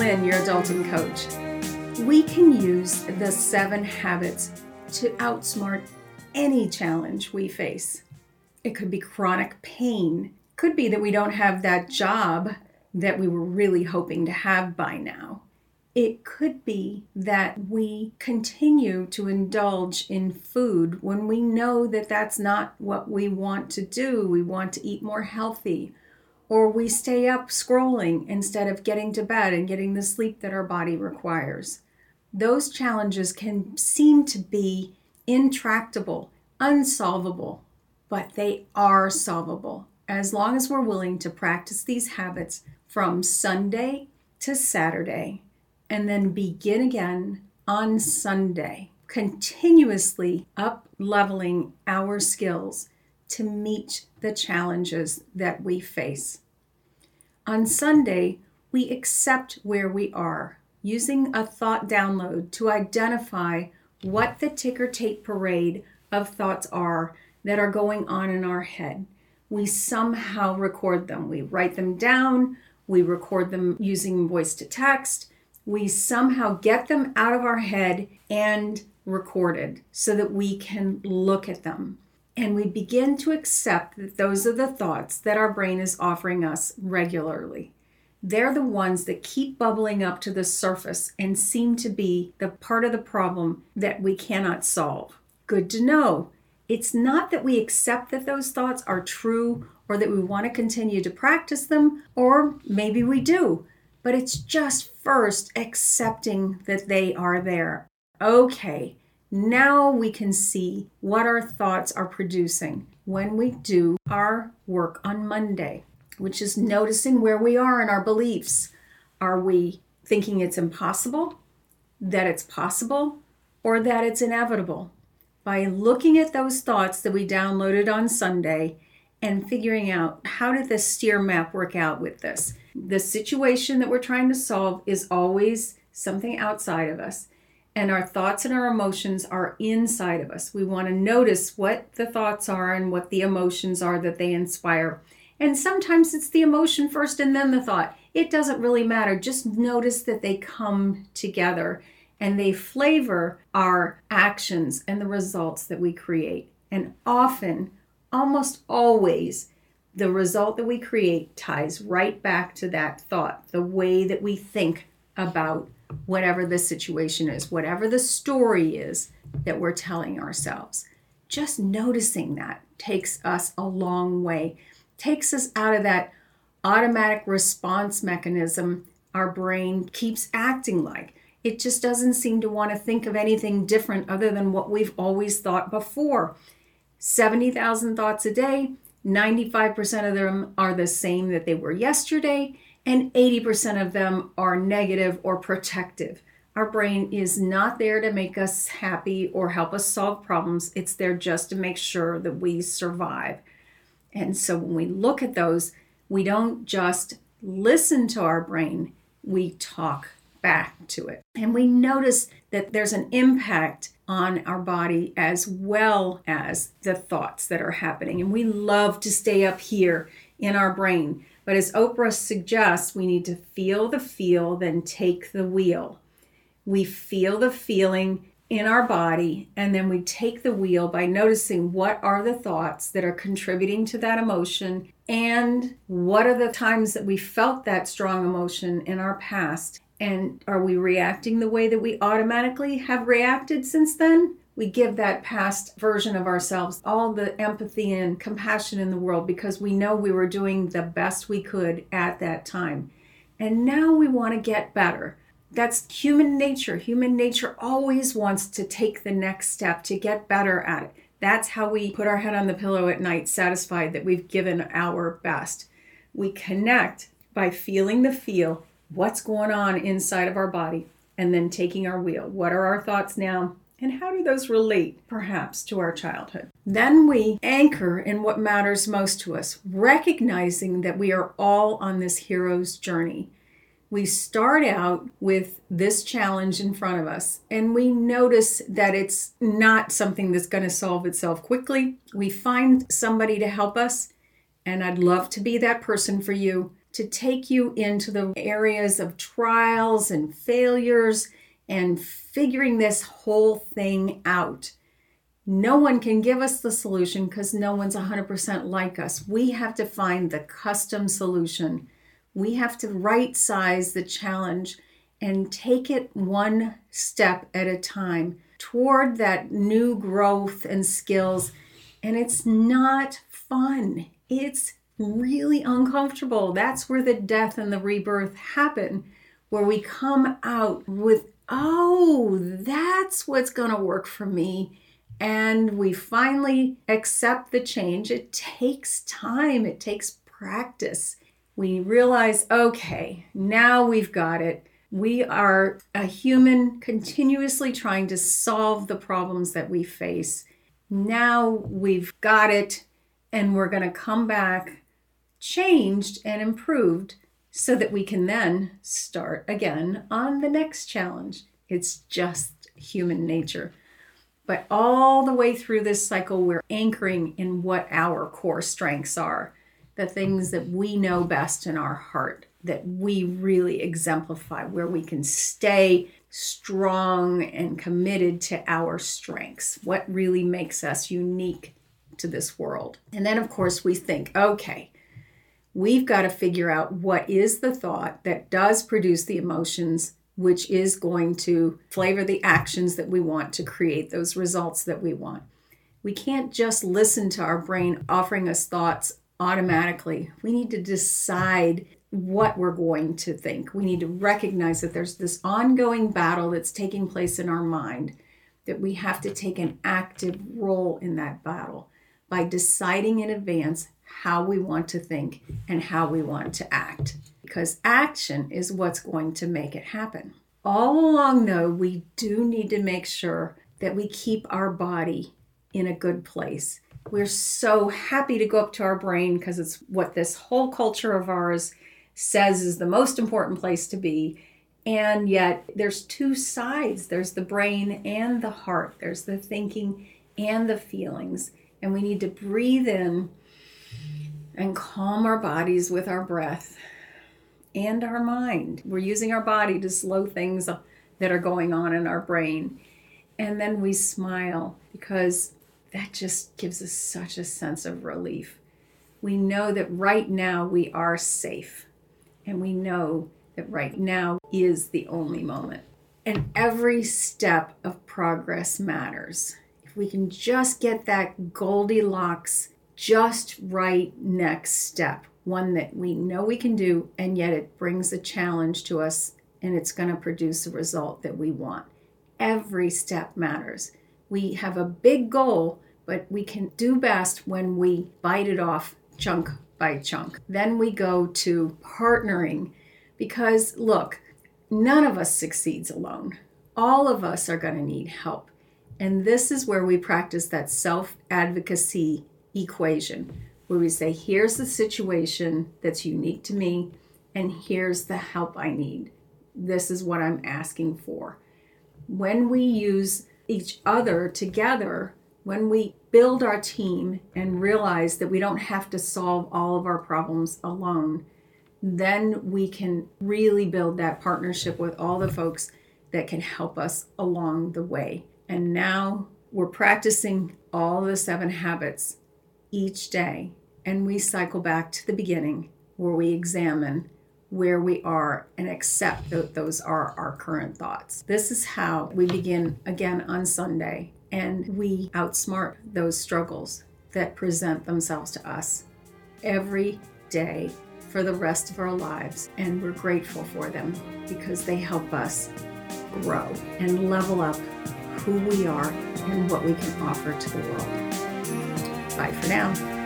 Lynn, your adulting coach. We can use the seven habits to outsmart any challenge we face. It could be chronic pain, could be that we don't have that job that we were really hoping to have by now. It could be that we continue to indulge in food when we know that that's not what we want to do. We want to eat more healthy. Or we stay up scrolling instead of getting to bed and getting the sleep that our body requires. Those challenges can seem to be intractable, unsolvable, but they are solvable as long as we're willing to practice these habits from Sunday to Saturday and then begin again on Sunday, continuously up leveling our skills to meet the challenges that we face. On Sunday, we accept where we are using a thought download to identify what the ticker tape parade of thoughts are that are going on in our head. We somehow record them. We write them down, we record them using voice to text, we somehow get them out of our head and recorded so that we can look at them. And we begin to accept that those are the thoughts that our brain is offering us regularly. They're the ones that keep bubbling up to the surface and seem to be the part of the problem that we cannot solve. Good to know. It's not that we accept that those thoughts are true or that we want to continue to practice them, or maybe we do but it's just first accepting that they are there. Okay, now we can see what our thoughts are producing when we do our work on Monday, which is noticing where we are in our beliefs. Are we thinking it's impossible, that it's possible, or that it's inevitable? By looking at those thoughts that we downloaded on Sunday and figuring out how did the steer map work out with this? The situation that we're trying to solve is always something outside of us, and our thoughts and our emotions are inside of us. We want to notice what the thoughts are and what the emotions are that they inspire. And sometimes it's the emotion first and then the thought. It doesn't really matter. Just notice that they come together and they flavor our actions and the results that we create. And often, almost always, the result that we create ties right back to that thought, the way that we think about whatever the situation is, whatever the story is that we're telling ourselves. Just noticing that takes us a long way, takes us out of that automatic response mechanism our brain keeps acting like. It just doesn't seem to want to think of anything different other than what we've always thought before. 70,000 thoughts a day, 95% of them are the same that they were yesterday, and 80% of them are negative or protective. Our brain is not there to make us happy or help us solve problems, it's there just to make sure that we survive. And so when we look at those, we don't just listen to our brain, we talk back to it. And we notice that there's an impact on our body as well as the thoughts that are happening. And we love to stay up here in our brain. But as Oprah suggests, we need to feel the feel, then take the wheel. We feel the feeling in our body, and then we take the wheel by noticing what are the thoughts that are contributing to that emotion and what are the times that we felt that strong emotion in our past and are we reacting the way that we automatically have reacted since then? We give that past version of ourselves all the empathy and compassion in the world because we know we were doing the best we could at that time. And now we want to get better. That's human nature. Human nature always wants to take the next step to get better at it. That's how we put our head on the pillow at night, satisfied that we've given our best. We connect by feeling the feel what's going on inside of our body, and then taking our wheel. What are our thoughts now? And how do those relate, perhaps, to our childhood? Then we anchor in what matters most to us, recognizing that we are all on this hero's journey. We start out with this challenge in front of us, and we notice that it's not something that's going to solve itself quickly. We find somebody to help us, and I'd love to be that person for you to take you into the areas of trials and failures and figuring this whole thing out. No one can give us the solution because no one's 100% like us. We have to find the custom solution. We have to right size the challenge and take it one step at a time toward that new growth and skills. And it's not fun, it's really uncomfortable. That's where the death and the rebirth happen, where we come out with, oh, that's what's going to work for me. And we finally accept the change. It takes time, it takes practice. We realize, okay, now we've got it. We are a human continuously trying to solve the problems that we face. Now we've got it, and we're going to come back changed and improved so that we can then start again on the next challenge. It's just human nature. But all the way through this cycle, we're anchoring in what our core strengths are the things that we know best in our heart, that we really exemplify, where we can stay strong and committed to our strengths, what really makes us unique to this world. And then, of course, we think, okay, we've got to figure out what is the thought that does produce the emotions which is going to flavor the actions that we want to create those results that we want. We can't just listen to our brain offering us thoughts automatically. We need to decide what we're going to think. We need to recognize that there's this ongoing battle that's taking place in our mind, that we have to take an active role in that battle by deciding in advance how we want to think and how we want to act. Because action is what's going to make it happen. All along, though, we do need to make sure that we keep our body in a good place we're so happy to go up to our brain because it's what this whole culture of ours says is the most important place to be. And yet, there's two sides there's the brain and the heart, there's the thinking and the feelings. And we need to breathe in and calm our bodies with our breath and our mind. We're using our body to slow things that are going on in our brain. And then we smile because that just gives us such a sense of relief. We know that right now we are safe, and we know that right now is the only moment. And every step of progress matters. If we can just get that Goldilocks just right next step, one that we know we can do, and yet it brings a challenge to us and it's going to produce a result that we want. Every step matters we have a big goal, but we can do best when we bite it off chunk by chunk. Then we go to partnering because look, none of us succeeds alone. All of us are going to need help. And this is where we practice that self advocacy equation, where we say, here's the situation that's unique to me, and here's the help I need. This is what I'm asking for. When we use each other together, when we build our team and realize that we don't have to solve all of our problems alone, then we can really build that partnership with all the folks that can help us along the way. And now we're practicing all the seven habits each day, and we cycle back to the beginning where we examine where we are and accept that those are our current thoughts. This is how we begin again on Sunday and we outsmart those struggles that present themselves to us every day for the rest of our lives. And we're grateful for them because they help us grow and level up who we are and what we can offer to the world. Bye for now.